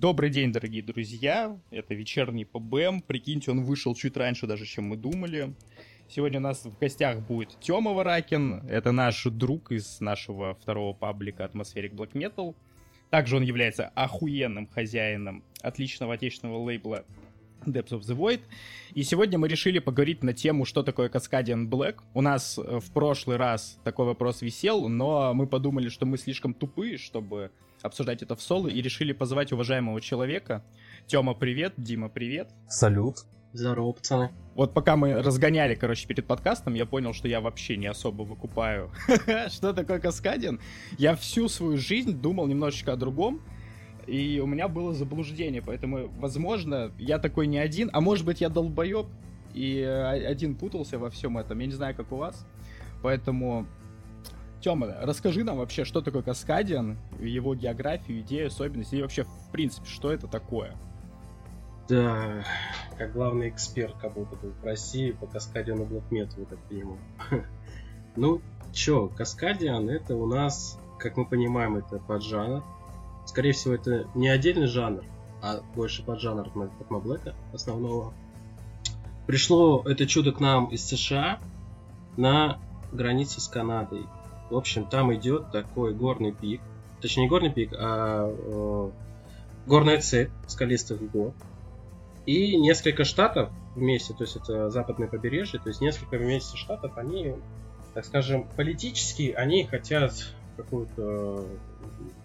Добрый день, дорогие друзья. Это вечерний ПБМ. Прикиньте, он вышел чуть раньше даже, чем мы думали. Сегодня у нас в гостях будет Тёма Варакин. Это наш друг из нашего второго паблика Atmospheric Black Metal. Также он является охуенным хозяином отличного отечественного лейбла Depths of the Void. И сегодня мы решили поговорить на тему, что такое Cascadian Black. У нас э, в прошлый раз такой вопрос висел, но мы подумали, что мы слишком тупые, чтобы обсуждать это в соло, и решили позвать уважаемого человека. Тёма, привет. Дима, привет. Салют. Здорово, пацаны. Вот пока мы разгоняли, короче, перед подкастом, я понял, что я вообще не особо выкупаю, что такое Каскадин. Я всю свою жизнь думал немножечко о другом, и у меня было заблуждение, поэтому, возможно, я такой не один, а может быть, я долбоеб, и один путался во всем этом, я не знаю, как у вас. Поэтому, Тёма, расскажи нам вообще, что такое Каскадиан, его географию, идею, особенности, и вообще, в принципе, что это такое? Да, как главный эксперт, как будто бы в России по Каскадиану Блокмету, так понимаю. Ну, чё, Каскадиан это у нас, как мы понимаем, это поджанр. Скорее всего, это не отдельный жанр, а больше поджанр от Блэка основного. Пришло это чудо к нам из США на границе с Канадой. В общем, там идет такой горный пик. Точнее, не горный пик, а э, горная цепь скалистых гор. И несколько штатов вместе, то есть это западное побережье, то есть несколько вместе штатов, они, так скажем, политически, они хотят какую-то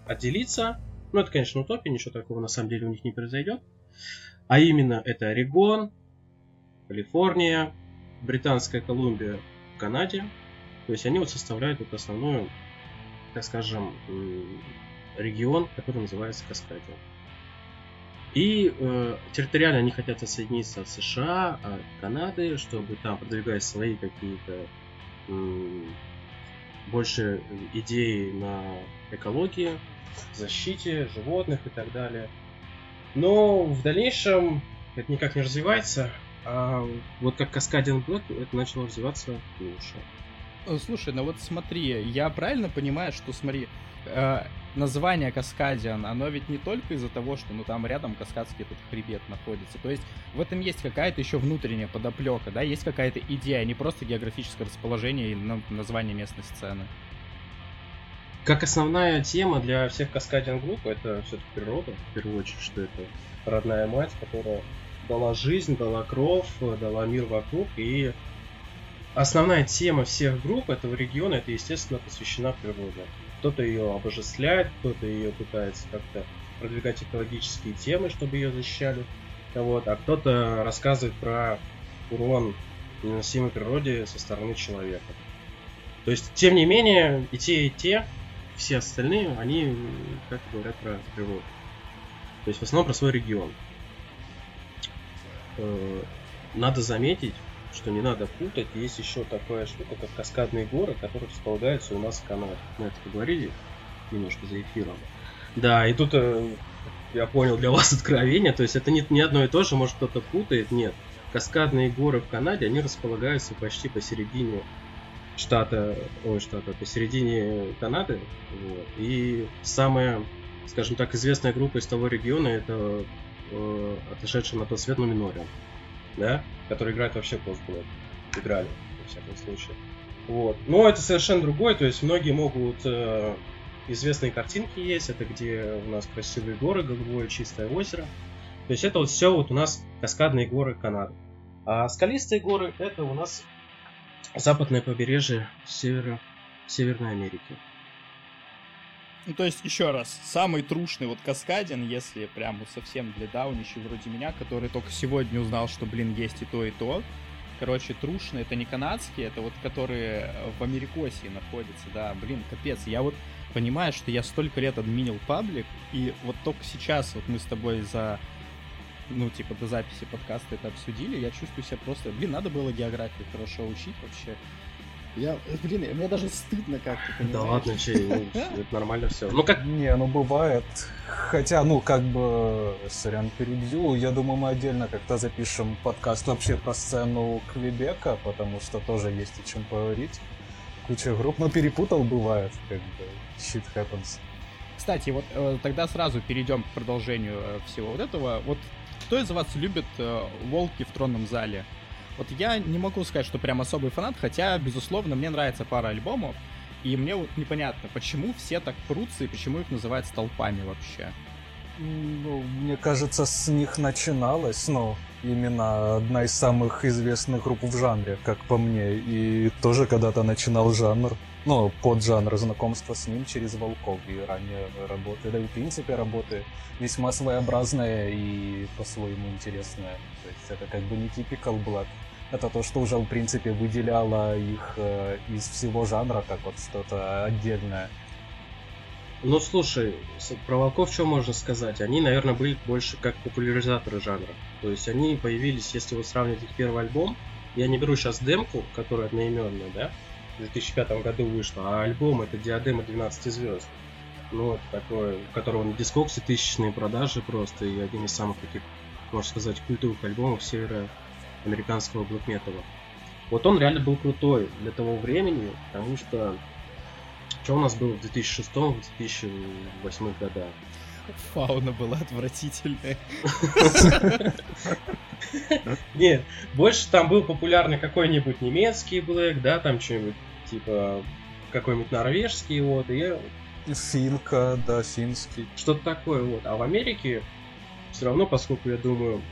отделиться. Ну, это, конечно, утопия, ничего такого на самом деле у них не произойдет. А именно это Орегон, Калифорния, Британская Колумбия в Канаде. То есть они вот составляют вот основной, так скажем, регион, который называется Каскадия. И э, территориально они хотят отсоединиться от США, от Канады, чтобы там продвигать свои какие-то э, больше идеи на экологии, защите животных и так далее. Но в дальнейшем это никак не развивается, а вот как Каскадин Блэк это начало развиваться лучше. Э, слушай, ну вот смотри, я правильно понимаю, что смотри, э, название Каскадиан, оно ведь не только из-за того, что ну там рядом Каскадский этот хребет находится. То есть в этом есть какая-то еще внутренняя подоплека, да, есть какая-то идея, а не просто географическое расположение и название местной сцены. Как основная тема для всех Каскадиан групп это все-таки природа, в первую очередь, что это родная мать, которая дала жизнь, дала кровь, дала мир вокруг, и основная тема всех групп этого региона, это, естественно, посвящена природе. Кто-то ее обожествляет, кто-то ее пытается как-то продвигать экологические темы, чтобы ее защищали. Вот, а кто-то рассказывает про урон наносимой природе со стороны человека. То есть, тем не менее, и те, и те, все остальные, они как говорят про природу. То есть, в основном про свой регион. Э, надо заметить, что не надо путать. Есть еще такая штука, как каскадные горы, которые располагаются у нас в Канаде. Мы это поговорили немножко за эфиром. Да, и тут э, я понял для вас откровение, то есть это не, не одно и то же, может кто-то путает, нет. Каскадные горы в Канаде, они располагаются почти посередине штата, ой, штата, посередине Канады. Вот. И самая, скажем так, известная группа из того региона это э, отошедшая на тот свет Нуминориум да, которые играют вообще Cosplay. Играли, во всяком случае. Вот. Но это совершенно другое, то есть многие могут... Э, известные картинки есть, это где у нас красивые горы, голубое чистое озеро. То есть это вот все вот у нас каскадные горы Канады. А скалистые горы это у нас западное побережье севера, Северной Америки. Ну, то есть, еще раз, самый трушный вот Каскадин, если прям вот совсем для даунищей вроде меня, который только сегодня узнал, что, блин, есть и то, и то. Короче, трушный, это не канадские, это вот которые в Америкосии находятся, да, блин, капец. Я вот понимаю, что я столько лет админил паблик, и вот только сейчас вот мы с тобой за ну, типа, до записи подкаста это обсудили, я чувствую себя просто... Блин, надо было географию хорошо учить вообще. Я, блин, мне даже стыдно как-то, понимаешь? Да ладно, че, ну, это нормально все. Ну как? Не, ну бывает. Хотя, ну, как бы, сорян, перебью. Я думаю, мы отдельно как-то запишем подкаст вообще про сцену Квебека, потому что тоже есть о чем поговорить. Куча групп, но перепутал бывает, как бы, shit happens. Кстати, вот э, тогда сразу перейдем к продолжению э, всего вот этого. Вот кто из вас любит э, «Волки в тронном зале»? Вот я не могу сказать, что прям особый фанат, хотя, безусловно, мне нравится пара альбомов. И мне вот непонятно, почему все так прутся и почему их называют столпами вообще. Ну, мне кажется, с них начиналось, ну, именно одна из самых известных групп в жанре, как по мне. И тоже когда-то начинал жанр, ну, под жанр знакомства с ним через Волков. И ранее работы, да и в принципе работы весьма своеобразные и по-своему интересные. То есть это как бы не типикал Black. Это то, что уже в принципе выделяло их э, из всего жанра, как вот что-то отдельное. Ну, слушай, про волков что можно сказать? Они, наверное, были больше как популяризаторы жанра. То есть они появились, если вы сравните их первый альбом, я не беру сейчас демку, которая одноименная, да, в 2005 году вышла, а альбом это Диадема 12 звезд. Ну, вот такой, у которого на дискоксе тысячные продажи просто, и один из самых таких, можно сказать, культовых альбомов североамериканского блэк-металла. Вот он реально был крутой для того времени, потому что что у нас было в 2006-2008 годах? Фауна была отвратительная. Нет, больше там был популярный какой-нибудь немецкий блэк, да, там что-нибудь типа какой-нибудь норвежский, вот, и я... Финка, да, финский. Что-то такое, вот. А в Америке все равно, поскольку я думаю,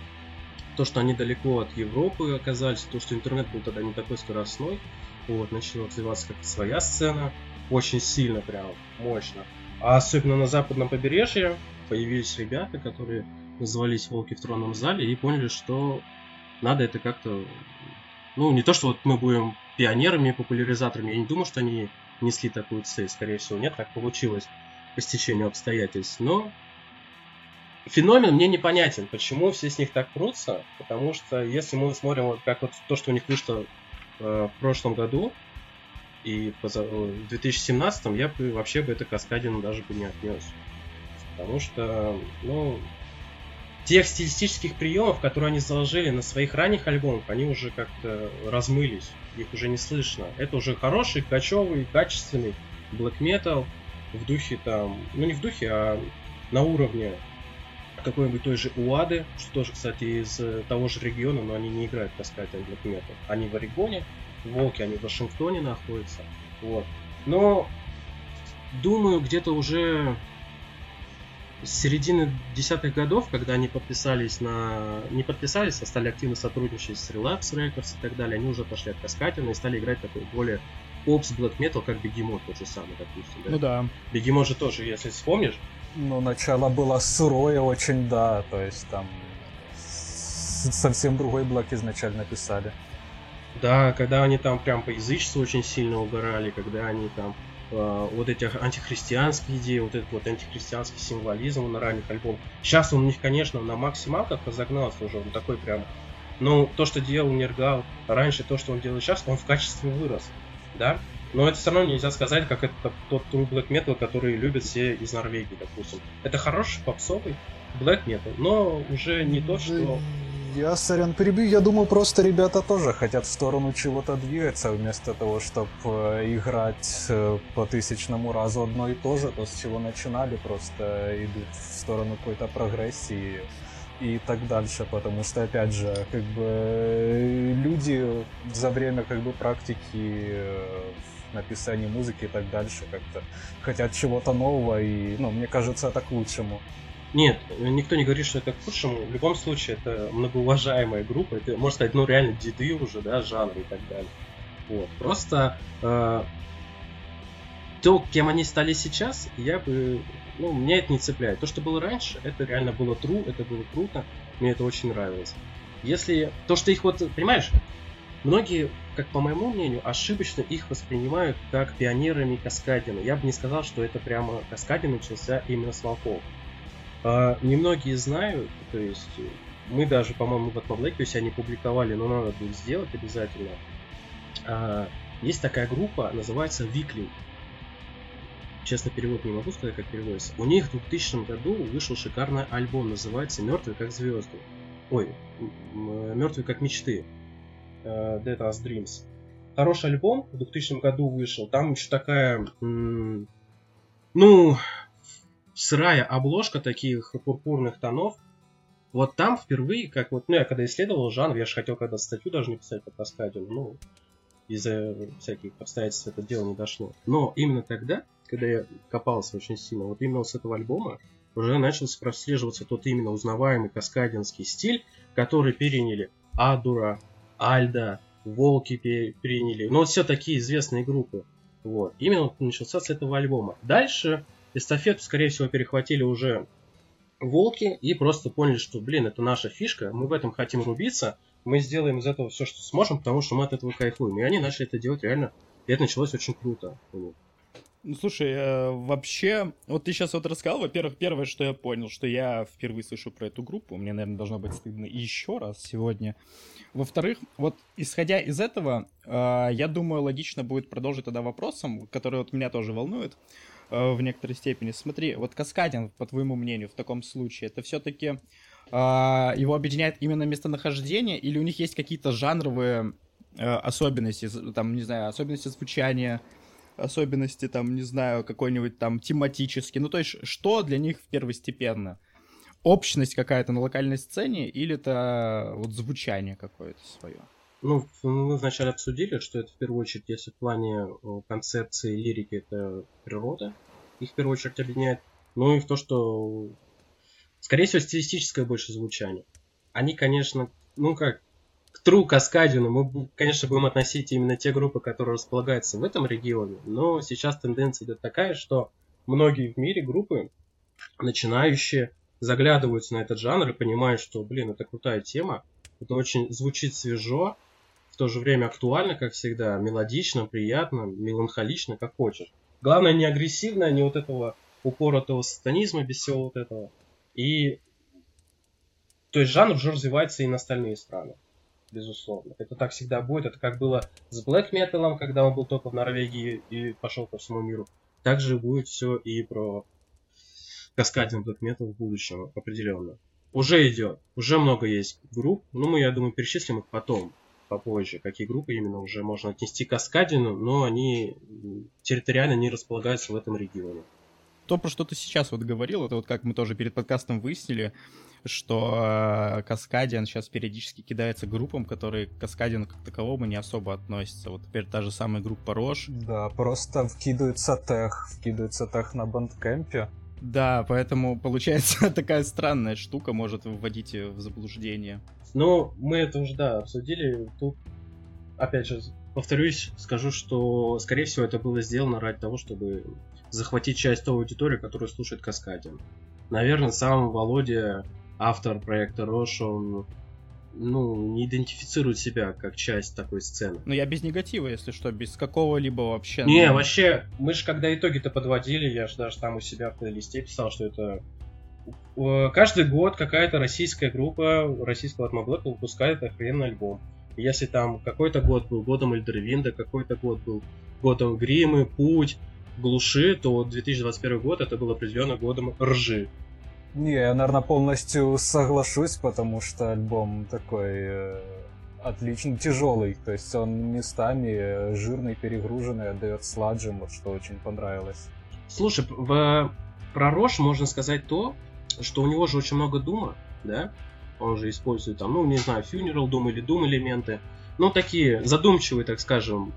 то, что они далеко от Европы оказались, то, что интернет был тогда не такой скоростной, вот, начала развиваться как своя сцена, очень сильно, прям мощно. А особенно на западном побережье появились ребята, которые назывались «Волки в тронном зале» и поняли, что надо это как-то... Ну, не то, что вот мы будем пионерами, популяризаторами. Я не думаю, что они несли такую цель. Скорее всего, нет, так получилось по стечению обстоятельств. Но феномен мне непонятен, почему все с них так прутся. Потому что если мы смотрим, вот как вот то, что у них вышло э, в прошлом году, и в 2017 я бы вообще бы это Каскадину даже бы не отнес. Потому что, ну, тех стилистических приемов, которые они заложили на своих ранних альбомах, они уже как-то размылись, их уже не слышно. Это уже хороший, кочевый, качественный black metal в духе там, ну не в духе, а на уровне какой-нибудь той же Уады, что тоже, кстати, из того же региона, но они не играют Каскадин Black Metal. Они в Орегоне, Волки, они в Вашингтоне находятся. Вот. Но думаю, где-то уже с середины десятых годов, когда они подписались на... Не подписались, а стали активно сотрудничать с Relapse Records и так далее, они уже пошли от Каскатина и стали играть такой более опс black metal, как Бегемот тот же самый, допустим. Да? Ну да. Бегемот же тоже, если вспомнишь. Ну, начало было сырое очень, да, то есть там совсем другой блок изначально писали. Да, когда они там прям по язычеству очень сильно угорали, когда они там вот эти антихристианские идеи, вот этот вот антихристианский символизм на ранних альбомах. Сейчас он у них, конечно, на максималках разогнался уже, он такой прям... Но то, что делал Нергал раньше, то, что он делает сейчас, он в качестве вырос, да? Но это все равно нельзя сказать, как это тот true black metal, который любят все из Норвегии, допустим. Это хороший попсовый black metal, но уже не то, что я, сорян, перебью. Я думаю, просто ребята тоже хотят в сторону чего-то двигаться, вместо того, чтобы э, играть э, по тысячному разу одно и то же, то, с чего начинали, просто идут в сторону какой-то прогрессии и так дальше, потому что, опять же, как бы люди за время как бы практики э, написания музыки и так дальше как-то хотят чего-то нового, и, ну, мне кажется, это к лучшему. Нет, никто не говорит, что это к худшему. В любом случае, это многоуважаемая группа. Это, можно сказать, ну реально деды уже, да, жанр и так далее. Вот. Просто э, то, кем они стали сейчас, я бы... Ну, меня это не цепляет. То, что было раньше, это реально было true, это было круто. Мне это очень нравилось. Если... То, что их вот... Понимаешь? Многие, как по моему мнению, ошибочно их воспринимают как пионерами Каскадина. Я бы не сказал, что это прямо Каскадин начался именно с волков. А, немногие знают, то есть мы даже, по-моему, в Black себя не публиковали, но надо будет сделать обязательно. А, есть такая группа, называется Виклин. Честно, перевод не могу сказать, как переводится. У них в 2000 году вышел шикарный альбом, называется «Мертвые как звезды». Ой, «Мертвые как мечты». Uh, Dead as Dreams. Хороший альбом в 2000 году вышел. Там еще такая... Ну, сырая обложка таких пурпурных тонов. Вот там впервые, как вот, ну, я когда исследовал жанр, я же хотел когда статью даже написать по каскаде, ну, из-за всяких обстоятельств это дело не дошло. Но именно тогда, когда я копался очень сильно, вот именно с этого альбома, уже начался прослеживаться тот именно узнаваемый каскадинский стиль, который переняли Адура, Альда, Волки переняли. Ну, вот все такие известные группы. Вот. Именно начался с этого альбома. Дальше эстафету, скорее всего, перехватили уже Волки и просто поняли, что, блин, это наша фишка, мы в этом хотим рубиться, мы сделаем из этого все, что сможем, потому что мы от этого кайфуем. И они начали это делать реально, и это началось очень круто. Ну, слушай, э, вообще, вот ты сейчас вот рассказал, во-первых, первое, что я понял, что я впервые слышу про эту группу, мне, наверное, должно быть стыдно еще раз сегодня. Во-вторых, вот исходя из этого, э, я думаю, логично будет продолжить тогда вопросом, который вот меня тоже волнует в некоторой степени. Смотри, вот Каскадин, по твоему мнению, в таком случае, это все-таки э, его объединяет именно местонахождение или у них есть какие-то жанровые э, особенности, там, не знаю, особенности звучания, особенности, там, не знаю, какой-нибудь там тематический. Ну, то есть, что для них первостепенно? Общность какая-то на локальной сцене или это вот звучание какое-то свое? Ну, мы вначале обсудили, что это в первую очередь, если в плане концепции лирики, это природа. Их в первую очередь объединяет. Ну и в то, что, скорее всего, стилистическое больше звучание. Они, конечно, ну как, к True Каскадину мы, конечно, будем относить именно те группы, которые располагаются в этом регионе, но сейчас тенденция идет такая, что многие в мире группы, начинающие, заглядываются на этот жанр и понимают, что, блин, это крутая тема, это очень звучит свежо, то же время актуально, как всегда, мелодично, приятно, меланхолично, как хочешь. Главное, не агрессивно, не вот этого упоротого сатанизма, без всего вот этого. И то есть жанр уже развивается и на остальные страны безусловно. Это так всегда будет. Это как было с Black Metal, когда он был только в Норвегии и пошел по всему миру. Также будет все и про каскадинг Black Metal в будущем, определенно. Уже идет, уже много есть групп, ну мы, я думаю, перечислим их потом, попозже, какие группы именно уже можно отнести к каскадину, но они территориально не располагаются в этом регионе. То, про что ты сейчас вот говорил, это вот как мы тоже перед подкастом выяснили, что э, Каскадиан сейчас периодически кидается группам, которые к Каскадиану как таковому не особо относятся. Вот теперь та же самая группа Рош. Да, просто вкидывается тех, вкидывается тех на бандкемпе. Да, поэтому получается такая странная штука может вводить в заблуждение. Ну, мы это уже, да, обсудили. Тут, опять же, повторюсь, скажу, что, скорее всего, это было сделано ради того, чтобы захватить часть той аудитории, которая слушает Каскадин. Наверное, сам Володя автор проекта Рош, он ну, не идентифицирует себя как часть такой сцены. Ну, я без негатива, если что, без какого-либо вообще... Не, ну... вообще, мы же когда итоги-то подводили, я же даже там у себя в плейлисте писал, что это... Каждый год какая-то российская группа российского Атмоблэка выпускает охрененный альбом. Если там какой-то год был годом Эльдервинда, какой-то год был годом Гримы, Путь, Глуши, то 2021 год это был определенно годом Ржи. Не, я, наверное, полностью соглашусь, потому что альбом такой э, отличный, тяжелый. То есть он местами жирный, перегруженный, отдает сладжем, вот что очень понравилось. Слушай, в, про Рош можно сказать то, что у него же очень много дума, да? Он же использует там, ну, не знаю, Funeral Doom или Doom элементы. Ну, такие задумчивые, так скажем,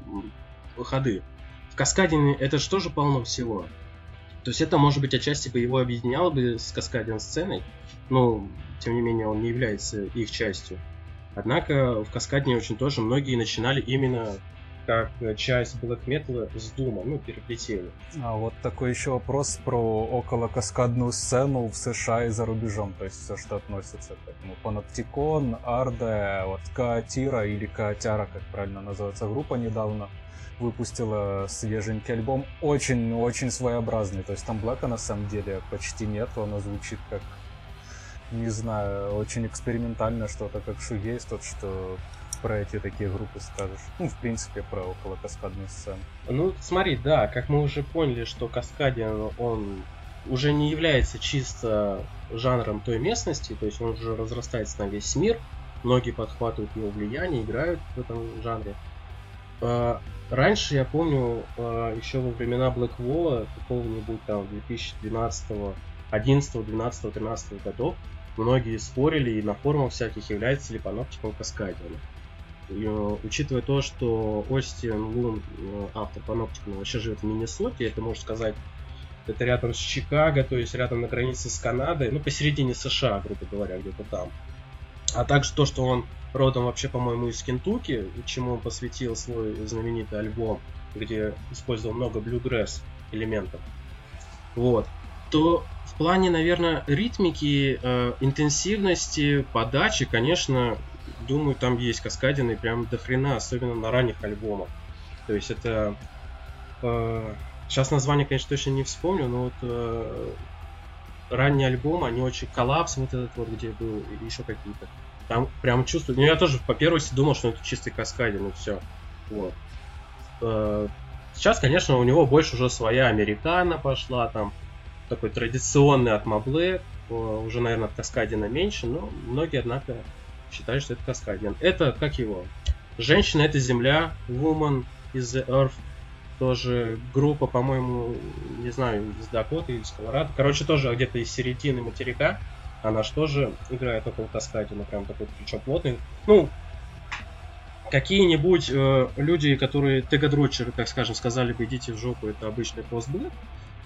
ходы. В Каскадине это же тоже полно всего. То есть это, может быть, отчасти бы его объединяло бы с Каскадиан сценой, но, тем не менее, он не является их частью. Однако в Каскадине очень тоже многие начинали именно как часть Black Metal с Дума, ну, переплетели. А вот такой еще вопрос про около каскадную сцену в США и за рубежом, то есть все, что относится к этому. Паноптикон, Арде, вот Каатира или Каатяра, как правильно называется группа недавно, выпустила свеженький альбом, очень-очень своеобразный. То есть там Блэка на самом деле почти нет, он звучит как, не знаю, очень экспериментально что-то, как шугейс, тот, что про эти такие группы скажешь? Ну, в принципе, про около каскадной сцены. Ну, смотри, да, как мы уже поняли, что Каскадиан, он уже не является чисто жанром той местности, то есть он уже разрастается на весь мир, многие подхватывают его влияние, играют в этом жанре. А, раньше, я помню, а, еще во времена Wall, какого-нибудь там 2012 11, 12, 13 годов многие спорили и на форумах всяких, является ли паноптиком Каскадиана. И, э, учитывая то, что Остин Лун, э, автор паноптика, вообще живет в Миннесоте, это можно сказать, это рядом с Чикаго, то есть рядом на границе с Канадой, ну посередине США, грубо говоря, где-то там. А также то, что он родом вообще, по-моему, из Кентукки, чему он посвятил свой знаменитый альбом, где использовал много блюгресс элементов. Вот. То в плане, наверное, ритмики, э, интенсивности, подачи, конечно, думаю, там есть каскадины прям до хрена, особенно на ранних альбомах. То есть это... Э, сейчас название, конечно, точно не вспомню, но вот э, ранний альбом, они очень... Коллапс вот этот вот, где был, еще какие-то. Там прям чувствую... Ну, я тоже по первости думал, что это чистый каскадин, и все. Вот. Э, сейчас, конечно, у него больше уже своя американа пошла, там такой традиционный от Мабле, уже, наверное, от Каскадина меньше, но многие, однако, считают, что это Каскадин. Это, как его? Женщина — это Земля, Woman is the Earth, тоже группа, по-моему, не знаю, из Дакоты или из Колорадо. Короче, тоже где-то из середины материка. Она же тоже играет около Каскадина, прям такой причем плотный. Ну, какие-нибудь э, люди, которые тегадрочеры, так скажем, сказали бы, идите в жопу, это обычный постблэк.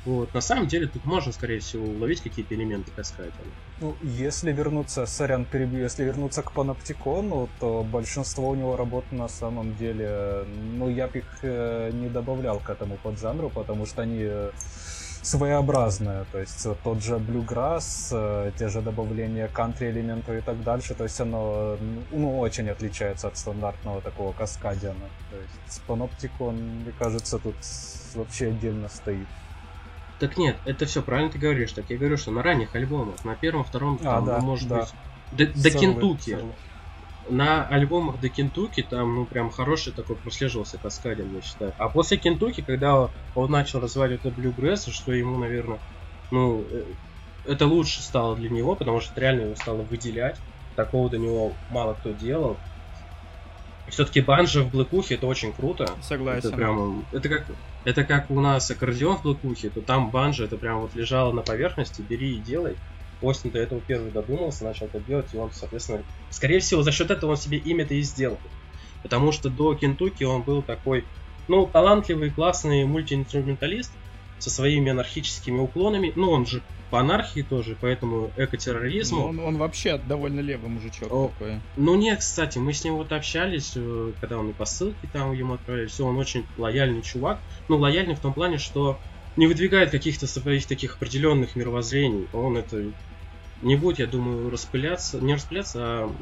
Вот. На самом деле тут можно, скорее всего, уловить какие-то элементы каскадера. Ну, если вернуться, сорян, перебью, если вернуться к Паноптикону, то большинство у него работ на самом деле, ну, я бы их э, не добавлял к этому поджанру, потому что они своеобразные, то есть тот же Bluegrass, э, те же добавления кантри элементов и так дальше, то есть оно ну, очень отличается от стандартного такого каскадиана. То есть Panopticon, мне кажется, тут вообще отдельно стоит. Так нет, это все правильно ты говоришь. Так я говорю, что на ранних альбомах, на первом, втором, а, там, да, ну, может да. быть, до, до Кентуки. На альбомах до Кентуки там, ну, прям хороший такой прослеживался каскадин, я считаю. А после Кентуки, когда он начал развивать это блюгресс, что ему, наверное, ну, э, это лучше стало для него, потому что реально его стало выделять. Такого до него мало кто делал. Все-таки банджо в блэкухе это очень круто. Согласен. Это прям, это как, это как у нас аккордеон в блэкухе, то там банджо это прям вот лежало на поверхности, бери и делай. Остин до этого первый додумался, начал это делать, и он, соответственно, скорее всего, за счет этого он себе имя-то и сделал. Потому что до Кентуки он был такой, ну, талантливый, классный мультиинструменталист со своими анархическими уклонами. Ну, он же по анархии тоже, поэтому экотерроризму. Он, он вообще довольно левый мужичок О, такой. Ну нет, кстати, мы с ним вот общались, э, когда он и по ссылке там ему отправили, все, он очень лояльный чувак. Ну, лояльный в том плане, что не выдвигает каких-то своих таких определенных мировоззрений. Он это не будет, я думаю, распыляться, не распыляться, а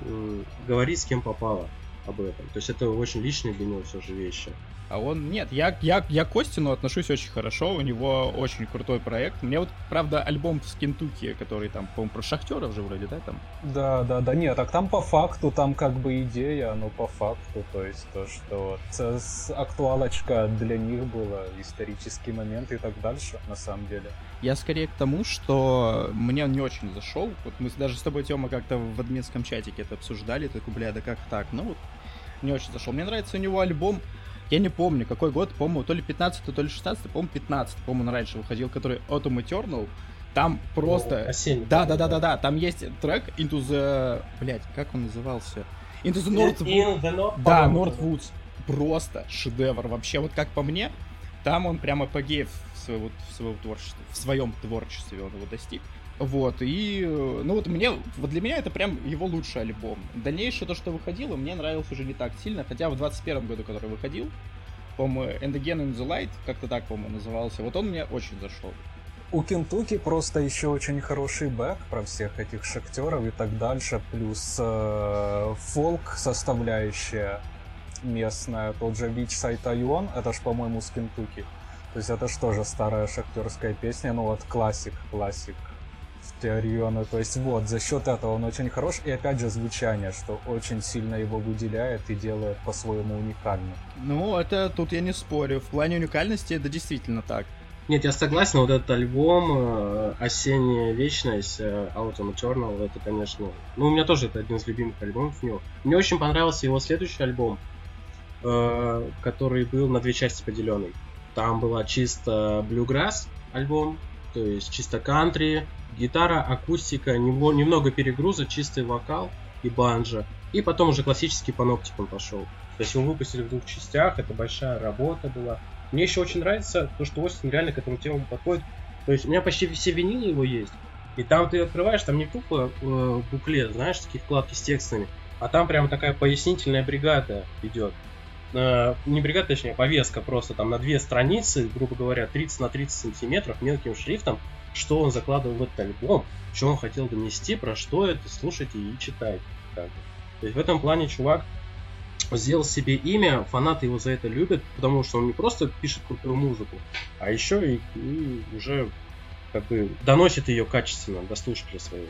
говорить с кем попало об этом. То есть это очень личные для него все же вещи. А он, нет, я, я, я к Костину отношусь очень хорошо, у него очень крутой проект. Мне вот, правда, альбом с Кентукки, который там, по-моему, про шахтеров же вроде, да, там? Да, да, да, нет, так там по факту, там как бы идея, но по факту, то есть то, что вот актуалочка для них была, исторический момент и так дальше, на самом деле. Я скорее к тому, что мне он не очень зашел. Вот мы даже с тобой, Тёма, как-то в админском чатике это обсуждали, такой, бля, да как так? Ну вот, не очень зашел. Мне нравится у него альбом я не помню, какой год, по-моему, то ли 15 то ли 16 по-моему, 15 по-моему, он раньше выходил, который Autumn Eternal. Там просто... О, осенний. Да, да, да, да, да. Там есть трек Into the... Блять, как он назывался? Into the North... The North... Да, North Woods. Просто шедевр. Вообще, вот как по мне, там он прямо апогеев своего, своего творчества, в своем творчестве он его достиг. Вот, и, ну вот мне, вот для меня это прям его лучший альбом. Дальнейшее то, что выходило, мне нравилось уже не так сильно, хотя в 21 году, который выходил, по-моему, And Again in the Light, как-то так, по-моему, назывался, вот он мне очень зашел. У Кентуки просто еще очень хороший бэк про всех этих шахтеров и так дальше, плюс э, фолк составляющая местная, тот же Side Ion, это ж, по-моему, с Кентуки. То есть это же старая шахтерская песня, ну вот классик, классик Теориона. То есть вот, за счет этого он очень хорош. И опять же звучание, что очень сильно его выделяет и делает по-своему уникальным. Ну, это тут я не спорю. В плане уникальности это действительно так. Нет, я согласен, вот этот альбом э, «Осенняя вечность» э, Autumn Eternal, это, конечно... Ну, у меня тоже это один из любимых альбомов у него. Мне очень понравился его следующий альбом, э, который был на две части поделенный. Там была чисто Bluegrass альбом, то есть чисто кантри, гитара, акустика, немного перегруза, чистый вокал и банджа. И потом уже классический паноптикум пошел. То есть его выпустили в двух частях, это большая работа была. Мне еще очень нравится то, что Остин реально к этому тему подходит. То есть у меня почти все винилы его есть. И там ты открываешь, там не тупо э, буклет, знаешь, такие вкладки с текстами, а там прямо такая пояснительная бригада идет. Э, не бригада, точнее, повестка просто там на две страницы, грубо говоря, 30 на 30 сантиметров мелким шрифтом, что он закладывал в этот альбом, что он хотел донести, про что это, слушайте и читайте. Как бы. То есть в этом плане чувак сделал себе имя, фанаты его за это любят, потому что он не просто пишет крутую музыку, а еще и, и уже как бы доносит ее качественно до слушателя своего.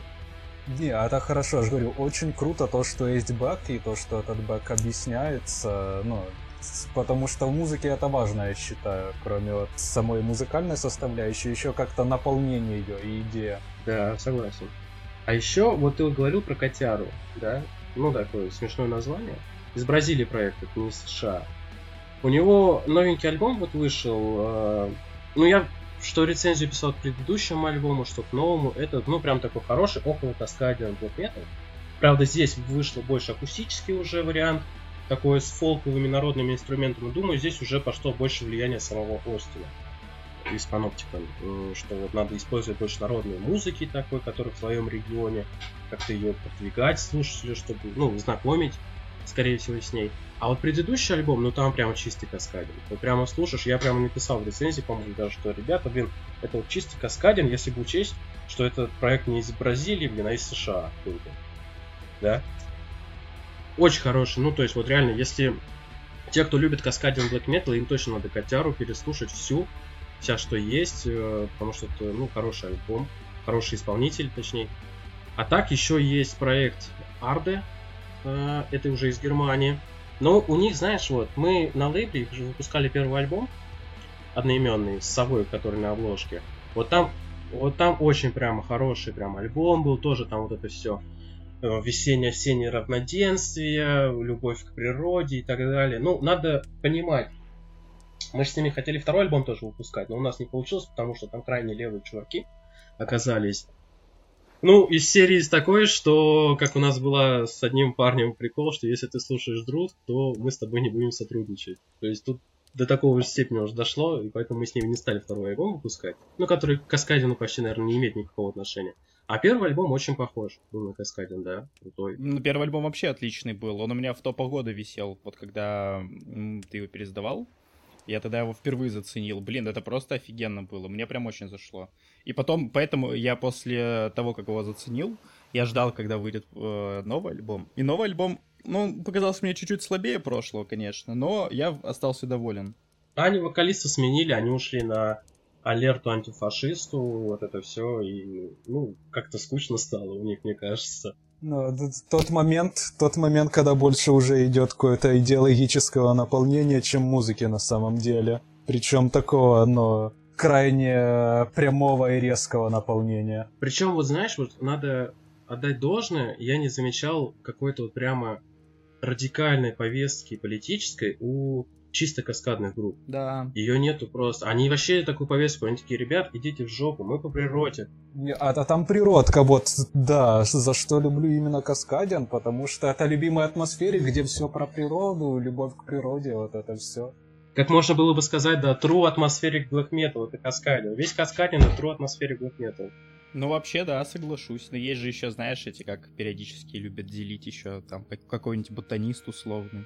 Не, а это хорошо, я же говорю, очень круто то, что есть баг, и то, что этот баг объясняется, ну, потому что в музыке это важно, я считаю, кроме вот самой музыкальной составляющей, еще как-то наполнение ее и идея. Да, согласен. А еще, вот ты говорил про котяру, да? Ну, такое смешное название. Из Бразилии проект, это не США. У него новенький альбом вот вышел. Э, ну, я что рецензию писал к предыдущему альбому, что к новому. Это, ну, прям такой хороший, около Каскадиан Metal. Правда, здесь вышло больше акустический уже вариант, такой с фолковыми народными инструментами. Думаю, здесь уже пошло больше влияния самого Остина из Паноптика, что вот надо использовать больше народной музыки такой, которая в своем регионе, как-то ее продвигать слушателю, чтобы, ну, знакомить, скорее всего, с ней. А вот предыдущий альбом, ну там прямо чистый каскадин. Вот прямо слушаешь, я прямо написал в рецензии, по-моему, даже, что, ребята, блин, это вот чистый каскадин, если бы учесть, что этот проект не из Бразилии, блин, а из США. Да? Очень хороший, ну то есть вот реально, если те, кто любит каскадин Black Metal, им точно надо котяру переслушать всю, вся что есть, э, потому что это, ну, хороший альбом, хороший исполнитель, точнее. А так еще есть проект Арде, э, это уже из Германии. Но у них, знаешь, вот, мы на лейбле выпускали первый альбом, одноименный, с совой, который на обложке. Вот там, вот там очень прямо хороший прям альбом был, тоже там вот это все э, весеннее-осеннее равноденствие, любовь к природе и так далее. Ну, надо понимать, мы же с ними хотели второй альбом тоже выпускать, но у нас не получилось, потому что там крайне левые чуваки оказались. Ну, из серии такой, что, как у нас была с одним парнем прикол, что если ты слушаешь друг, то мы с тобой не будем сотрудничать. То есть тут до такого же степени уже дошло, и поэтому мы с ними не стали второй альбом выпускать. Ну, который к Каскадину почти, наверное, не имеет никакого отношения. А первый альбом очень похож был на Каскадин, да, крутой. Ну, первый альбом вообще отличный был. Он у меня в топа года висел, вот когда ты его пересдавал. Я тогда его впервые заценил. Блин, это просто офигенно было. Мне прям очень зашло. И потом, поэтому я после того, как его заценил, я ждал, когда выйдет э, новый альбом. И новый альбом, ну, показался мне чуть-чуть слабее прошлого, конечно, но я остался доволен. Они вокалиста сменили, они ушли на алерту антифашисту, вот это все, и, ну, как-то скучно стало у них, мне кажется. Ну, тот момент, тот момент, когда больше уже идет какое-то идеологического наполнения, чем музыки на самом деле. Причем такого, но крайне прямого и резкого наполнения. Причем, вот знаешь, вот надо отдать должное, я не замечал какой-то вот прямо радикальной повестки политической у чисто каскадных групп. Да. Ее нету просто. Они вообще такую повестку, они такие, ребят, идите в жопу, мы по природе. А, а там природка, вот, да, за что люблю именно Каскадиан, потому что это любимая атмосфера, где все про природу, любовь к природе, вот это все. Как можно было бы сказать, да, true атмосферик black metal, это Каскадиан. Весь Каскадиан это true атмосферик black metal. Ну, вообще, да, соглашусь. Но есть же еще, знаешь, эти, как периодически любят делить еще, там, какой-нибудь ботанист условный.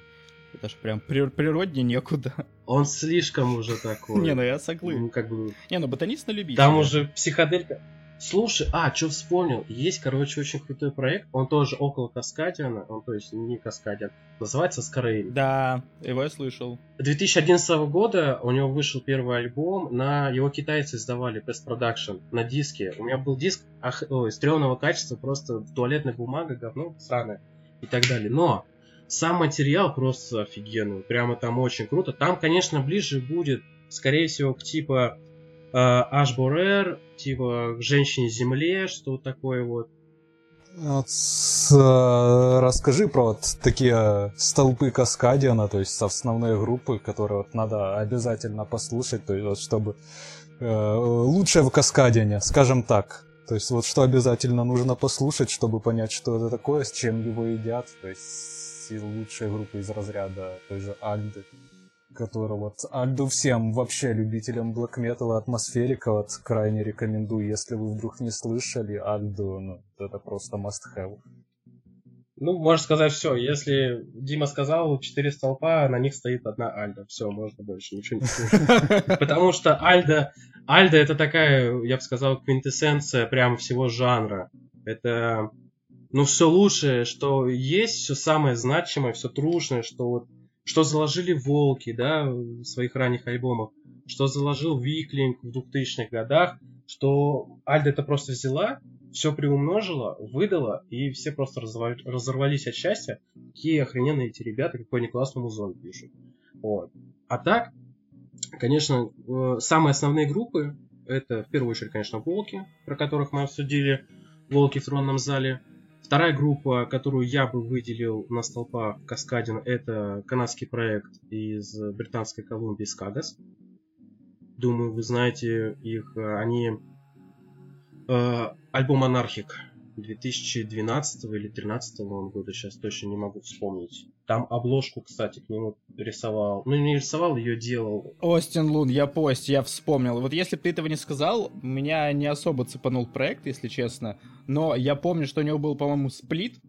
Это же прям природнее некуда. Он слишком уже такой. Не, ну я согласен. Ну, как бы... Не, ну ботанист на любителя. Там уже психоделька. Слушай, а, что вспомнил? Есть, короче, очень крутой проект. Он тоже около Каскадиана. Он, то есть, не Каскадиан. Называется Скорейн. Да, его я слышал. 2011 года у него вышел первый альбом. На его китайцы издавали Production на диске. У меня был диск ах, ой, стрёмного качества, просто туалетная бумага, говно, сраное и так далее. Но сам материал просто офигенный, прямо там очень круто. Там, конечно, ближе будет, скорее всего, к типа э, Ашборер, типа к Женщине-Земле, что такое вот. Вот, с, э, расскажи про вот такие столпы Каскадиана, то есть основные группы, которые вот надо обязательно послушать, то есть, вот, чтобы э, лучшее в Каскадиане, скажем так. То есть вот что обязательно нужно послушать, чтобы понять, что это такое, с чем его едят. То есть лучшая группа из разряда той же Альды, которая вот Альду всем вообще любителям блэк металла, атмосферика вот крайне рекомендую. Если вы вдруг не слышали Альду, ну, это просто must have. Ну, можно сказать все. Если Дима сказал четыре столпа, на них стоит одна Альда. Все, можно больше ничего не слушать. Потому что Альда, Альда это такая, я бы сказал, квинтэссенция прям всего жанра. Это, ну, все лучшее, что есть, все самое значимое, все трушное, что вот, что заложили Волки, да, в своих ранних альбомах, что заложил Виклинг в 2000-х годах, что Альда это просто взяла все приумножила, выдала, и все просто разорвались от счастья. Какие охрененные эти ребята, какой они классный музон пишут. Вот. А так, конечно, э, самые основные группы, это в первую очередь, конечно, Волки, про которых мы обсудили, Волки в тронном зале. Вторая группа, которую я бы выделил на столпах Каскадин, это канадский проект из Британской Колумбии Скагас. Думаю, вы знаете их. Они э, альбом Анархик 2012 или 2013 года, сейчас точно не могу вспомнить. Там обложку, кстати, к нему рисовал. Ну, не рисовал, ее делал. Остин Лун, я пост, я вспомнил. Вот если бы ты этого не сказал, меня не особо цепанул проект, если честно. Но я помню, что у него был, по-моему, сплит.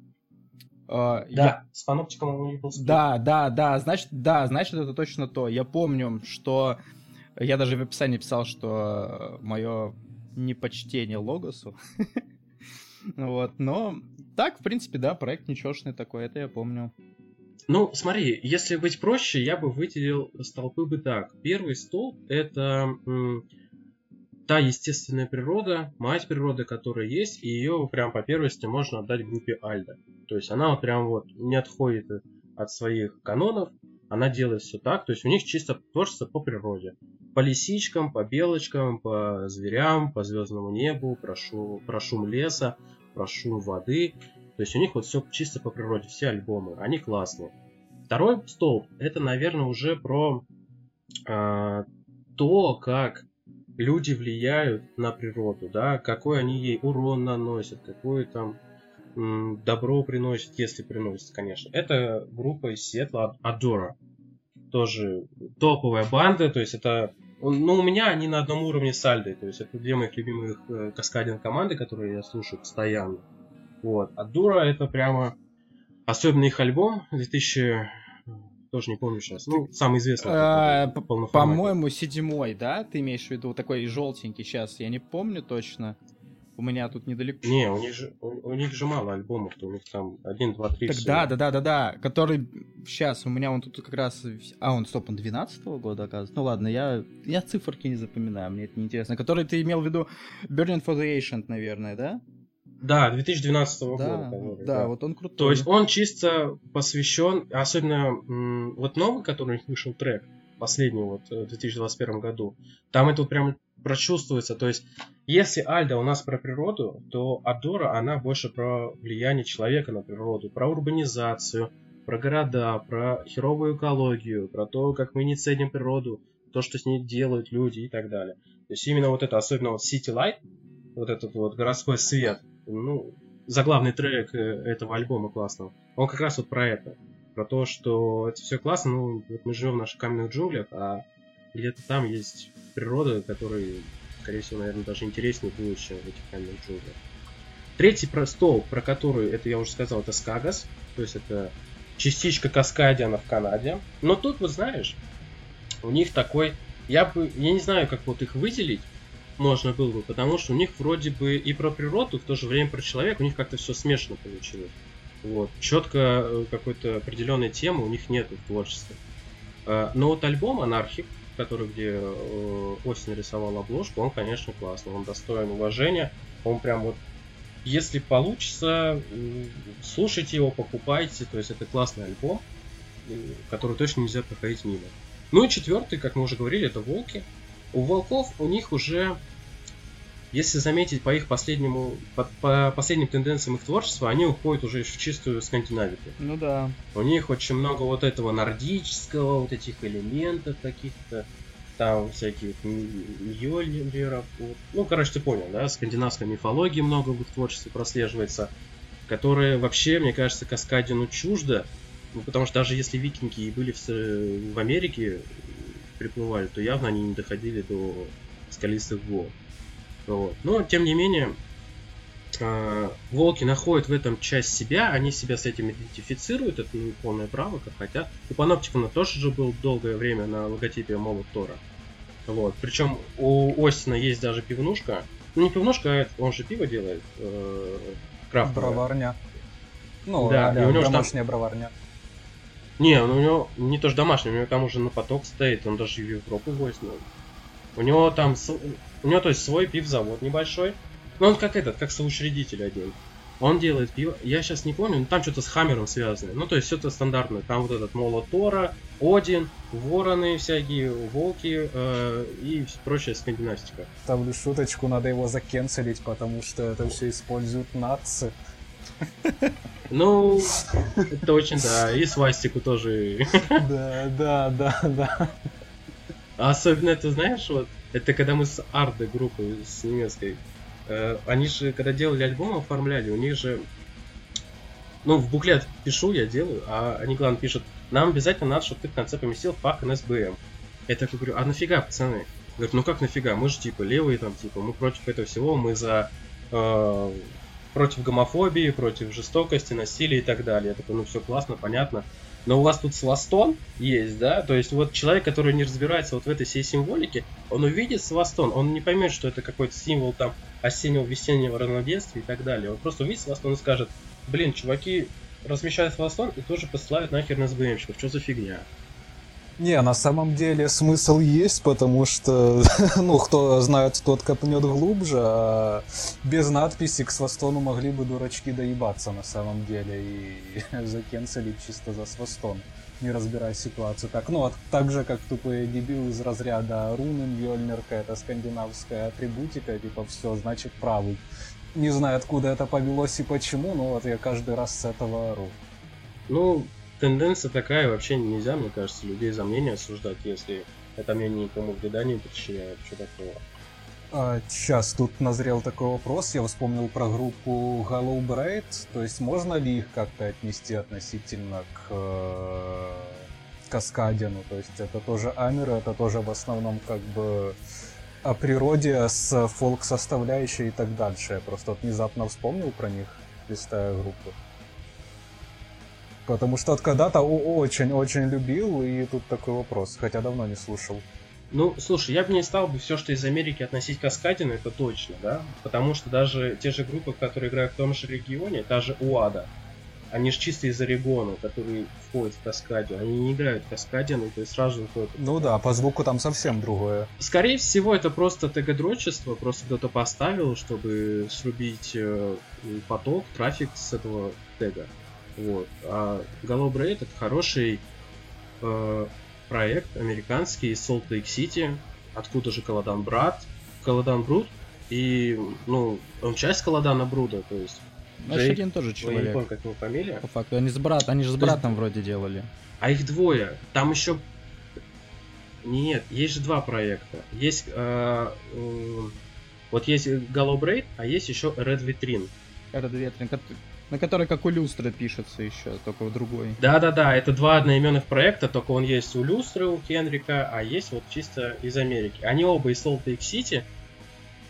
Uh, да, я... с паноптиком у него был сплит. Да, да, да, значит, да, значит, это точно то. Я помню, что я даже в описании писал, что мое непочтение Логосу. вот, но так, в принципе, да, проект ничешный такой, это я помню. Ну, смотри, если быть проще, я бы выделил столпы бы так. Первый столб — это та естественная природа, мать природы, которая есть, и ее прям по первости можно отдать группе Альда. То есть она вот прям вот не отходит от своих канонов, она делает все так, то есть у них чисто творчество по природе. По лисичкам, по белочкам, по зверям, по звездному небу, про шум, про шум леса, про шум воды. То есть у них вот все чисто по природе, все альбомы, они классные. Второй столб, это, наверное, уже про э, то, как люди влияют на природу, да, какой они ей урон наносят, какой там добро приносит, если приносит, конечно. Это группа из Сиэтла Адора. Тоже топовая банда, то есть это... Ну, у меня они на одном уровне с Альдой, то есть это две моих любимых э, каскадин команды, которые я слушаю постоянно. Вот. Адора это прямо... Особенно их альбом 2000 тоже не помню сейчас. Ну, самый известный. А, по-моему, седьмой, да? Ты имеешь в виду такой желтенький сейчас? Я не помню точно. У меня тут недалеко. Не, у них же, у, у них же мало альбомов, у них там один, два, три. Так да, да, да, да, да, который сейчас у меня он тут как раз, а он стоп, он 12 -го года оказывается. Ну ладно, я я циферки не запоминаю, мне это не интересно. Который ты имел в виду Burning for the Ancient, наверное, да? Да, 2012 да, года. Который, да, да, вот он крутой. То есть он чисто посвящен, особенно вот новый, который у них вышел трек, последний вот в 2021 году, там это вот прям прочувствуется. То есть, если Альда у нас про природу, то Адора, она больше про влияние человека на природу, про урбанизацию, про города, про херовую экологию, про то, как мы не ценим природу, то, что с ней делают люди и так далее. То есть именно вот это, особенно вот City Light, вот этот вот городской свет, ну, заглавный трек э, этого альбома классного, он как раз вот про это. Про то, что это все классно, ну, вот мы живем в наших каменных джунглях, а где-то там есть природа, которая, скорее всего, наверное, даже интереснее будет, чем в этих каменных джунглях. Третий про стол, про который, это я уже сказал, это Скагас, то есть это частичка Каскадиана в Канаде. Но тут, вот знаешь, у них такой, я бы, я не знаю, как вот их выделить, можно было бы, потому что у них вроде бы и про природу, в то же время про человека, у них как-то все смешано получилось. Вот. Четко э, какой-то определенной темы у них нет в творчестве. Э, но вот альбом Анархик, который, где э, Остин рисовал обложку, он, конечно, классный, он достоин уважения, он прям вот если получится, слушайте его, покупайте, то есть это классный альбом, который точно нельзя проходить мимо. Ну и четвертый, как мы уже говорили, это Волки. У Волков у них уже, если заметить по их последнему, по, по последним тенденциям их творчества, они уходят уже в чистую скандинавику. Ну да. У них очень много вот этого нордического, вот этих элементов каких-то. там всяких Мьёльниров. Вот. Ну, короче, ты понял, да, скандинавской мифологии много в их творчестве прослеживается, которые вообще, мне кажется, Каскадину чуждо, ну, потому что даже если викинги и были в, в Америке, приплывали, то явно они не доходили до скалистых гор. Вот. Но, тем не менее, э, волки находят в этом часть себя, они себя с этим идентифицируют, это ну, полное право, как хотят. У Паноптикона тоже же был долгое время на логотипе Молот Тора. Вот. Причем у Остина есть даже пивнушка. Ну не пивнушка, а он же пиво делает. Э, крафтовое. Броварня. Ну, да, и у него домашняя там... броварня. Не, ну у него не то же домашний, у него там уже на поток стоит, он даже в Европу возит. У него там, у него то есть свой пивзавод небольшой, ну он как этот, как соучредитель один. Он делает пиво, я сейчас не помню, но там что-то с Хаммером связано. Ну то есть все это стандартное. Там вот этот Молотора, Один, Вороны всякие, Волки э, и прочая скандинавистика. Ставлю шуточку, надо его закенселить, потому что это все используют нации. Ну, это очень, да. И свастику тоже. Да, да, да, да. Особенно это, знаешь, вот, это когда мы с Арде группой, с немецкой, э, они же, когда делали альбом, оформляли, у них же, ну, в буклет пишу, я делаю, а они, главное, пишут, нам обязательно надо, чтобы ты в конце поместил фак НСБМ. Я так говорю, а нафига, пацаны? Говорят, ну как нафига, мы же типа левые там, типа, мы против этого всего, мы за э, против гомофобии, против жестокости, насилия и так далее. Я такой, ну все классно, понятно. Но у вас тут сластон есть, да? То есть вот человек, который не разбирается вот в этой всей символике, он увидит сластон, он не поймет, что это какой-то символ там осеннего, весеннего равноденствия и так далее. Он просто увидит сластон и скажет, блин, чуваки размещают сластон и тоже посылают нахер на СБМщиков, что за фигня? Не, на самом деле смысл есть, потому что, ну, кто знает, тот копнет глубже, а без надписи к свастону могли бы дурачки доебаться на самом деле и закенселить чисто за свастон, не разбирая ситуацию. Так, ну, а так же, как тупые дебил из разряда руны, Мьёльнир, это скандинавская атрибутика, типа, все, значит, правый. Не знаю, откуда это повелось и почему, но вот я каждый раз с этого ору. Ну, тенденция такая, вообще нельзя, мне кажется, людей за мнение осуждать, если это мнение никому вреда не причиняет, что такого. А, сейчас тут назрел такой вопрос, я вспомнил про группу Hollow Braid, то есть можно ли их как-то отнести относительно к э, Каскадину, то есть это тоже Амер, это тоже в основном как бы о природе с фолк-составляющей и так дальше. Я просто вот внезапно вспомнил про них, листая группу. Потому что от когда-то очень-очень любил, и тут такой вопрос, хотя давно не слушал. Ну, слушай, я бы не стал бы все, что из Америки относить к Аскадину, это точно, да? Потому что даже те же группы, которые играют в том же регионе, та же УАДА, они же чисто из Орегона, которые входят в Каскадию. Они не играют в Каскадину, то есть сразу выходят. Ну да, по звуку там совсем другое. Скорее всего, это просто тегадрочество, просто кто-то поставил, чтобы срубить э, поток, трафик с этого тега. Вот. А Galobraid это хороший э, проект американский из Salt Lake City, откуда же Каладан Брат, Каладан Бруд, и, ну, он часть Каладана Бруда, то есть Наш Джейк, один тоже человек. Я не помню, как его фамилия. По факту, они, с брат, они же с братом есть... вроде делали. А их двое. Там еще... Нет, есть же два проекта. Есть... Э, э, вот есть Gallo Braid, а есть еще Red Vitrine. Red Vitrine, на которой как у люстры пишется еще, только в другой. Да-да-да, это два одноименных проекта, только он есть у люстры, у Кенрика, а есть вот чисто из Америки. Они оба из Salt Lake City,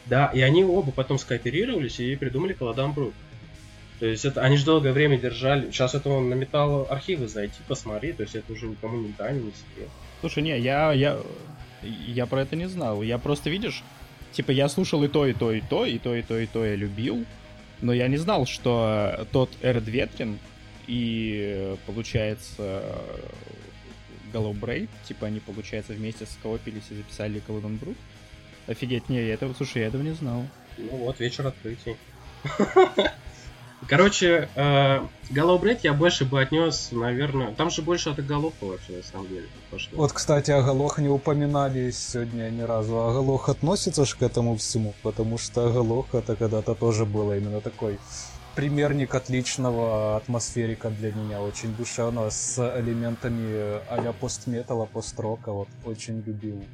да, и они оба потом скооперировались и придумали Каладам Брут. То есть это, они же долгое время держали. Сейчас это он на металл архивы зайти, посмотри, то есть это уже никому не тайна, не секрет. Слушай, не, я, я, я про это не знал. Я просто, видишь, типа я слушал и то, и то, и то, и то, и то, и то я любил. Но я не знал, что тот Эрд Ветрин и, получается, Галлоубрей, типа они, получается, вместе сколопились и записали Каладон Брут. Офигеть, не, я этого, слушай, я этого не знал. Ну вот, вечер открытий. Короче, э, Голобред я больше бы отнес, наверное... Там же больше от Оголоха вообще, на самом деле. Пошло. Вот, кстати, Оголох не упоминали сегодня ни разу. Оголох относится же к этому всему, потому что Оголох это когда-то тоже было именно такой примерник отличного атмосферика для меня. Очень душевно, с элементами а-ля постметалла, построка. Вот, очень любил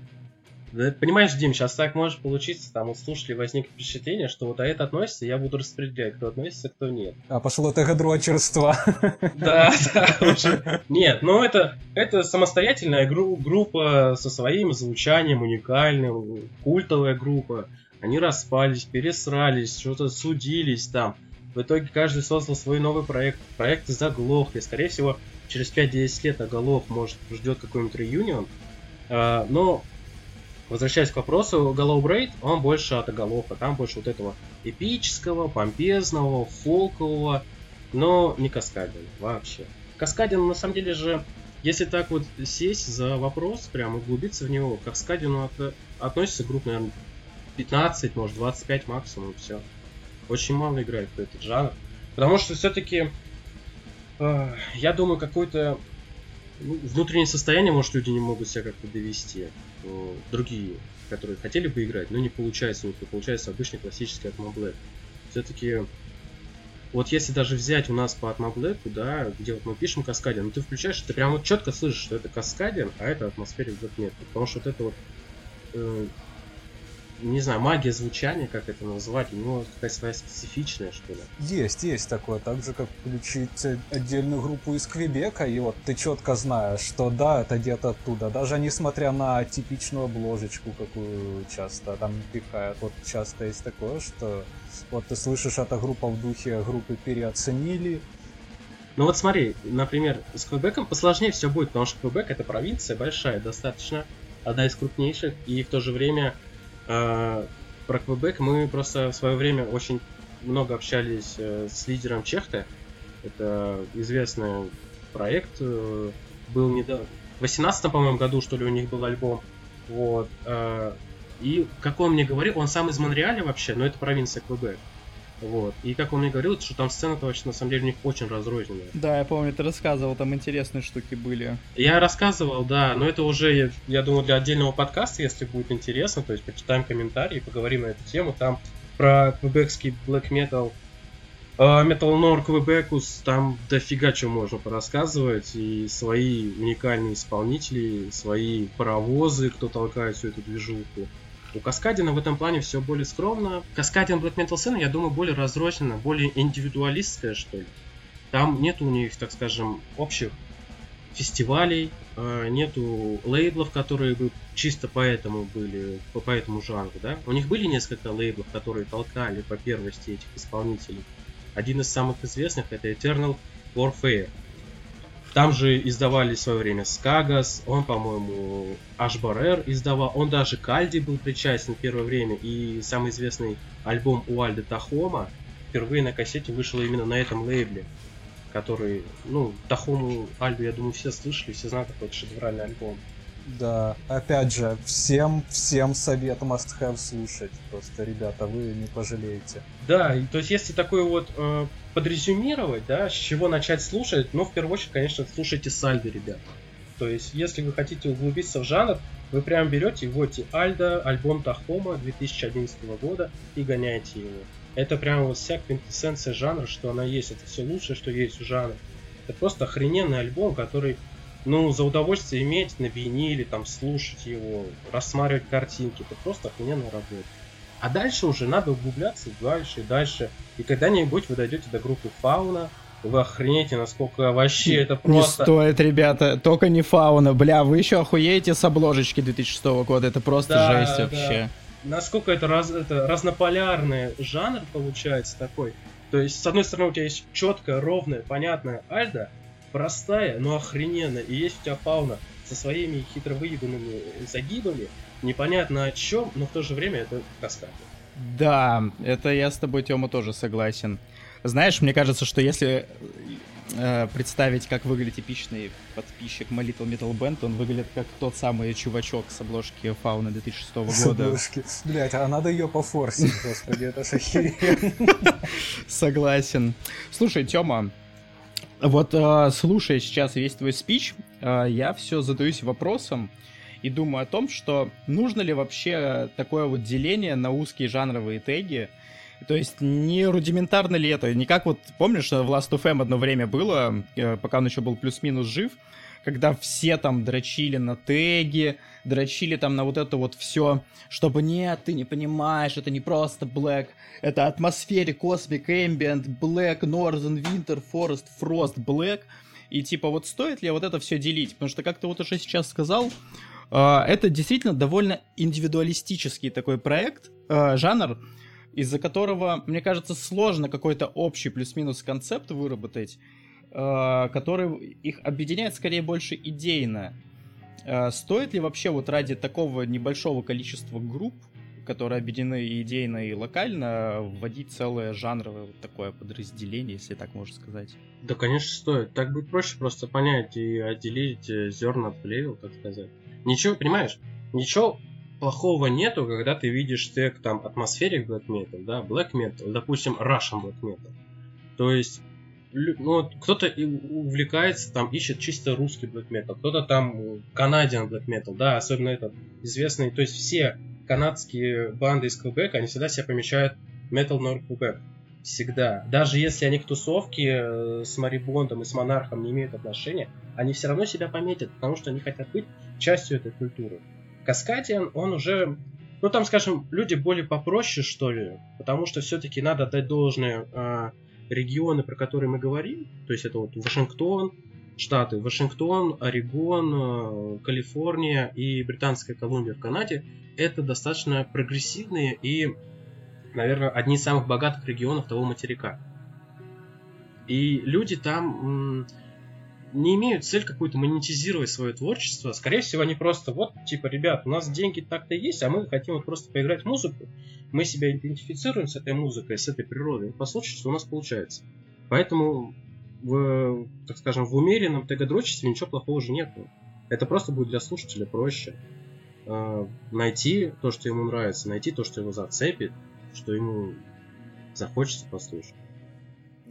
Да, понимаешь, Дим, сейчас так может получиться, там у слушателей возникнет впечатление, что вот а это относится, я буду распределять, кто относится, кто нет. А пошло это гадрочерство. Да, да. Нет, ну это, это самостоятельная гру- группа со своим звучанием уникальным, культовая группа. Они распались, пересрались, что-то судились там. В итоге каждый создал свой новый проект. Проекты заглохли. Скорее всего, через 5-10 лет оголов может ждет какой-нибудь реюнион. А, но возвращаясь к вопросу, Голов Брейд, он больше от оголовка. Там больше вот этого эпического, помпезного, фолкового, но не Каскадин вообще. Каскадин на самом деле же, если так вот сесть за вопрос, прям углубиться в него, к Каскадину от, относится группа, наверное, 15, может 25 максимум, все. Очень мало играет в этот жанр. Потому что все-таки, э, я думаю, какое-то ну, внутреннее состояние, может, люди не могут себя как-то довести. Другие, которые хотели бы играть, но не получается, вот не получается обычный классический Black. Все-таки вот если даже взять у нас по Black, да, где вот мы пишем Каскадин, ну ты включаешь, ты прям вот четко слышишь, что это Каскадин, а это Black Metal. Потому что вот это вот э, не знаю, магия звучания, как это назвать, у него какая-то своя специфичная, что ли. Есть, есть такое. Так же, как включить отдельную группу из Квебека, и вот ты четко знаешь, что да, это где-то оттуда. Даже несмотря на типичную обложечку, какую часто там пихают. Вот часто есть такое, что вот ты слышишь, эта группа в духе группы переоценили, ну вот смотри, например, с Квебеком посложнее все будет, потому что Квебек это провинция большая, достаточно, одна из крупнейших, и в то же время а, про Квебек мы просто в свое время очень много общались э, с лидером Чехта. Это известный проект. Э, был недавно... В 18 по-моему, году, что ли, у них был альбом. Вот. А, и, как он мне говорил, он сам из Монреаля вообще, но это провинция Квебек. Вот. И как он мне говорил, что там сцена-то вообще на самом деле у них очень разрозненная. Да, я помню, ты рассказывал, там интересные штуки были. Я рассказывал, да, но это уже, я, думаю, для отдельного подкаста, если будет интересно, то есть почитаем комментарии, поговорим на эту тему. Там про квебекский black metal, э, Metal Nor Квебекус, там дофига чего можно порассказывать, и свои уникальные исполнители, свои паровозы, кто толкает всю эту движуху. У Каскадина в этом плане все более скромно. Каскадин Black Metal сцена, я думаю, более разрознена, более индивидуалистская, что ли. Там нет у них, так скажем, общих фестивалей, а, нету лейблов, которые бы чисто поэтому были, по, по этому жанру, да. У них были несколько лейблов, которые толкали по первости этих исполнителей. Один из самых известных это Eternal Warfare. Там же издавали в свое время Скагас, он, по-моему, Ашбарер издавал, он даже к Альде был причастен в первое время, и самый известный альбом у Альды Тахома впервые на кассете вышел именно на этом лейбле, который, ну, Тахому Альду, я думаю, все слышали, все знают, какой шедевральный альбом. Да, опять же, всем, всем совет must have слушать. Просто, ребята, вы не пожалеете. Да, то есть если такой вот э, подрезюмировать, да, с чего начать слушать, ну, в первую очередь, конечно, слушайте Сальды, ребят. То есть, если вы хотите углубиться в жанр, вы прям берете и вводите Альда, альбом Тахома 2011 года и гоняете его. Это прям вот вся квинтэссенция жанра, что она есть. Это все лучшее, что есть в жанре. Это просто охрененный альбом, который ну, за удовольствие иметь на виниле, там, слушать его, рассматривать картинки, это просто охрененная работа. А дальше уже надо углубляться дальше и дальше. И когда-нибудь вы дойдете до группы Фауна, вы охренеете, насколько вообще это просто... Не стоит, ребята, только не Фауна. Бля, вы еще охуеете с обложечки 2006 года, это просто да, жесть вообще. Да. Насколько это, раз, это разнополярный жанр получается такой. То есть, с одной стороны, у тебя есть четкая, ровная, понятная альда, простая, но охрененная. И есть у тебя фауна со своими хитро выебанными загибами, непонятно о чем, но в то же время это каскад. Да, это я с тобой, Тёма, тоже согласен. Знаешь, мне кажется, что если э, представить, как выглядит типичный подписчик My Little Metal Band, он выглядит как тот самый чувачок с обложки Фауна 2006 года. С обложки. Блять, а надо ее пофорсить, господи, это ж Согласен. Слушай, Тёма, вот э, слушая сейчас весь твой спич, э, я все задаюсь вопросом и думаю о том, что нужно ли вообще такое вот деление на узкие жанровые теги, то есть не рудиментарно ли это? Не как вот, помнишь, в Last of M одно время было, э, пока он еще был плюс-минус жив, когда все там дрочили на теги, дрочили там на вот это вот все, чтобы нет, ты не понимаешь, это не просто Black, это атмосфере Cosmic Ambient, Black, Northern, Winter, Forest, Frost, Black, и типа вот стоит ли вот это все делить, потому что как ты вот уже сейчас сказал, а, это действительно довольно индивидуалистический такой проект, а, жанр, из-за которого, мне кажется, сложно какой-то общий плюс-минус концепт выработать, а, который их объединяет скорее больше идейно. Стоит ли вообще вот ради такого небольшого количества групп, которые объединены идейно и локально, вводить целое жанровое вот такое подразделение, если так можно сказать? Да, конечно, стоит. Так будет проще просто понять и отделить э, зерна от плевел, так сказать. Ничего, понимаешь, ничего плохого нету, когда ты видишь тег там атмосферик black metal, да, black metal, допустим, Russian black metal. То есть, ну, кто-то увлекается, там, ищет чисто русский black metal, кто-то там канадиан black metal, да, особенно этот известный, то есть все канадские банды из Квебека, они всегда себя помещают Metal North Quebec. Всегда. Даже если они к тусовке э, с Марибондом и с Монархом не имеют отношения, они все равно себя пометят, потому что они хотят быть частью этой культуры. Каскадиан, он уже, ну там, скажем, люди более попроще, что ли, потому что все-таки надо дать должное э, регионы, про которые мы говорим, то есть это вот Вашингтон, штаты Вашингтон, Орегон, э, Калифорния и Британская Колумбия в Канаде, это достаточно прогрессивные и наверное, одни из самых богатых регионов того материка. И люди там не имеют цель какую-то монетизировать свое творчество. Скорее всего, они просто вот, типа, ребят, у нас деньги так-то есть, а мы хотим вот просто поиграть в музыку. Мы себя идентифицируем с этой музыкой, с этой природой. Послушать, что у нас получается. Поэтому, в, так скажем, в умеренном тегодрочестве ничего плохого уже нет. Это просто будет для слушателя проще. Э, найти то, что ему нравится, найти то, что его зацепит, что ему захочется послушать.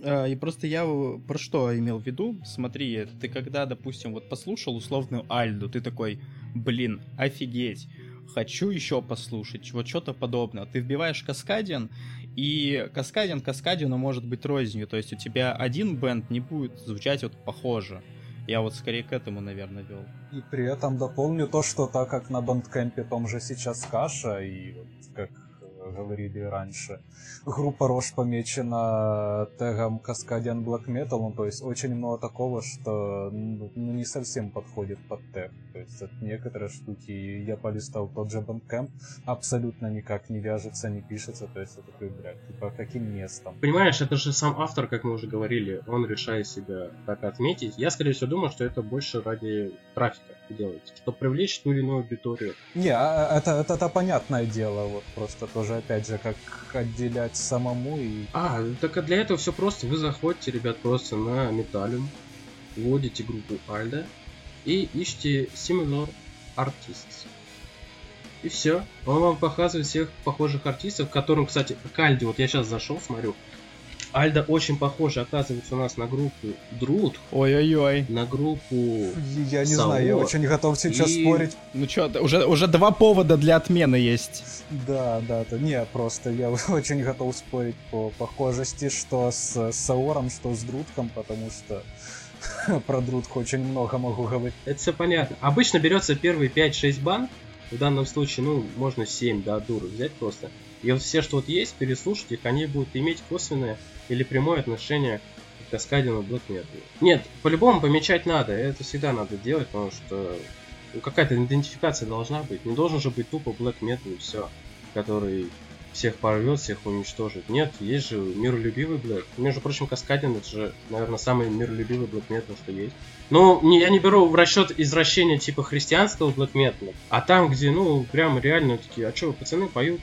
А, и просто я про что имел в виду? Смотри, ты когда, допустим, вот послушал условную Альду, ты такой, блин, офигеть, хочу еще послушать, вот что-то подобное. Ты вбиваешь Каскадиан, и Каскадиан Каскадиану может быть рознью, то есть у тебя один бенд не будет звучать вот похоже. Я вот скорее к этому, наверное, вел. И при этом дополню то, что так как на бандкемпе том же сейчас каша, и вот как говорили раньше. Группа Рош помечена тегом Cascadian Black Metal, ну, то есть очень много такого, что ну, не совсем подходит под тег. То есть от некоторые штуки я полистал тот же Bandcamp, абсолютно никак не вяжется, не пишется, то есть это такой, блядь, типа каким местом? Понимаешь, это же сам автор, как мы уже говорили, он решает себя так отметить. Я, скорее всего, думаю, что это больше ради трафика делается, чтобы привлечь ту или иную аудиторию. Не, а, а, это, это, это понятное дело, вот просто тоже опять же, как отделять самому и... А, так для этого все просто. Вы заходите, ребят, просто на Металлиум, вводите группу Альда и ищите Similar Artists. И все. Он вам показывает всех похожих артистов, которым, кстати, к Альде, вот я сейчас зашел, смотрю, Альда очень похожа, оказывается, у нас на группу Друд. Ой-ой-ой. На группу Я не Сао. знаю, я очень готов сейчас и... спорить. Ну что, уже, уже два повода для отмены есть. Да, да, да. Не, просто я очень готов спорить по похожести, что с Саором, что с Друдком, потому что про Друдку очень много могу говорить. Это все понятно. Обычно берется первые 5-6 бан, в данном случае, ну, можно 7, да, дур взять просто. И вот все, что вот есть, переслушать их, они будут иметь косвенное или прямое отношение к Каскадину Black Metal. Нет, по-любому помечать надо, это всегда надо делать, потому что ну, какая-то идентификация должна быть. Не должен же быть тупо Black Metal и все, который всех порвет, всех уничтожит. Нет, есть же миролюбивый Black. Между прочим, Каскадин это же, наверное, самый миролюбивый Black Metal, что есть. Но не, я не беру в расчет извращения типа христианского Black Metal, а там, где, ну, прям реально такие, а что, пацаны поют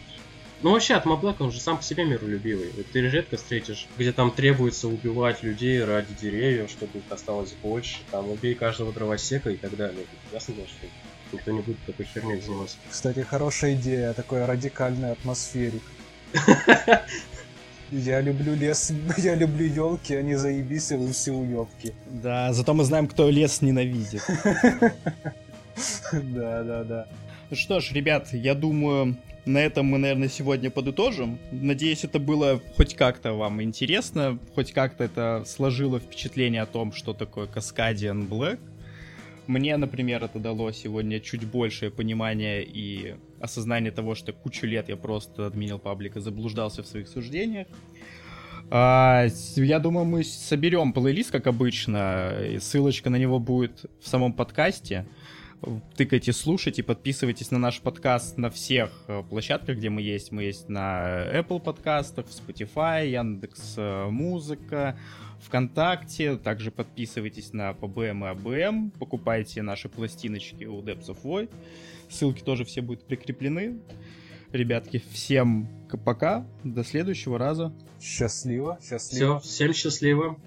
ну вообще, Атма Блэк, он же сам по себе миролюбивый. Ты редко встретишь, где там требуется убивать людей ради деревьев, чтобы их осталось больше. Там убей каждого дровосека и так далее. Ясно, что никто не будет такой херней заниматься. Кстати, хорошая идея, такой радикальной атмосфере. Я люблю лес, я люблю елки, они заебись, и вы все уебки. Да, зато мы знаем, кто лес ненавидит. Да, да, да. Ну что ж, ребят, я думаю, на этом мы, наверное, сегодня подытожим. Надеюсь, это было хоть как-то вам интересно, хоть как-то это сложило впечатление о том, что такое Cascadian Black. Мне, например, это дало сегодня чуть большее понимание и осознание того, что кучу лет я просто отменил паблик и заблуждался в своих суждениях. А, я думаю, мы соберем плейлист, как обычно. Ссылочка на него будет в самом подкасте. Тыкайте, слушайте, подписывайтесь на наш подкаст на всех э, площадках, где мы есть. Мы есть на Apple подкастах, Spotify, Яндекс э, Музыка, ВКонтакте. Также подписывайтесь на ПБМ и АБМ. Покупайте наши пластиночки у Depths of Void. Ссылки тоже все будут прикреплены. Ребятки, всем пока. До следующего раза. Счастливо, счастливо. Все, всем счастливо.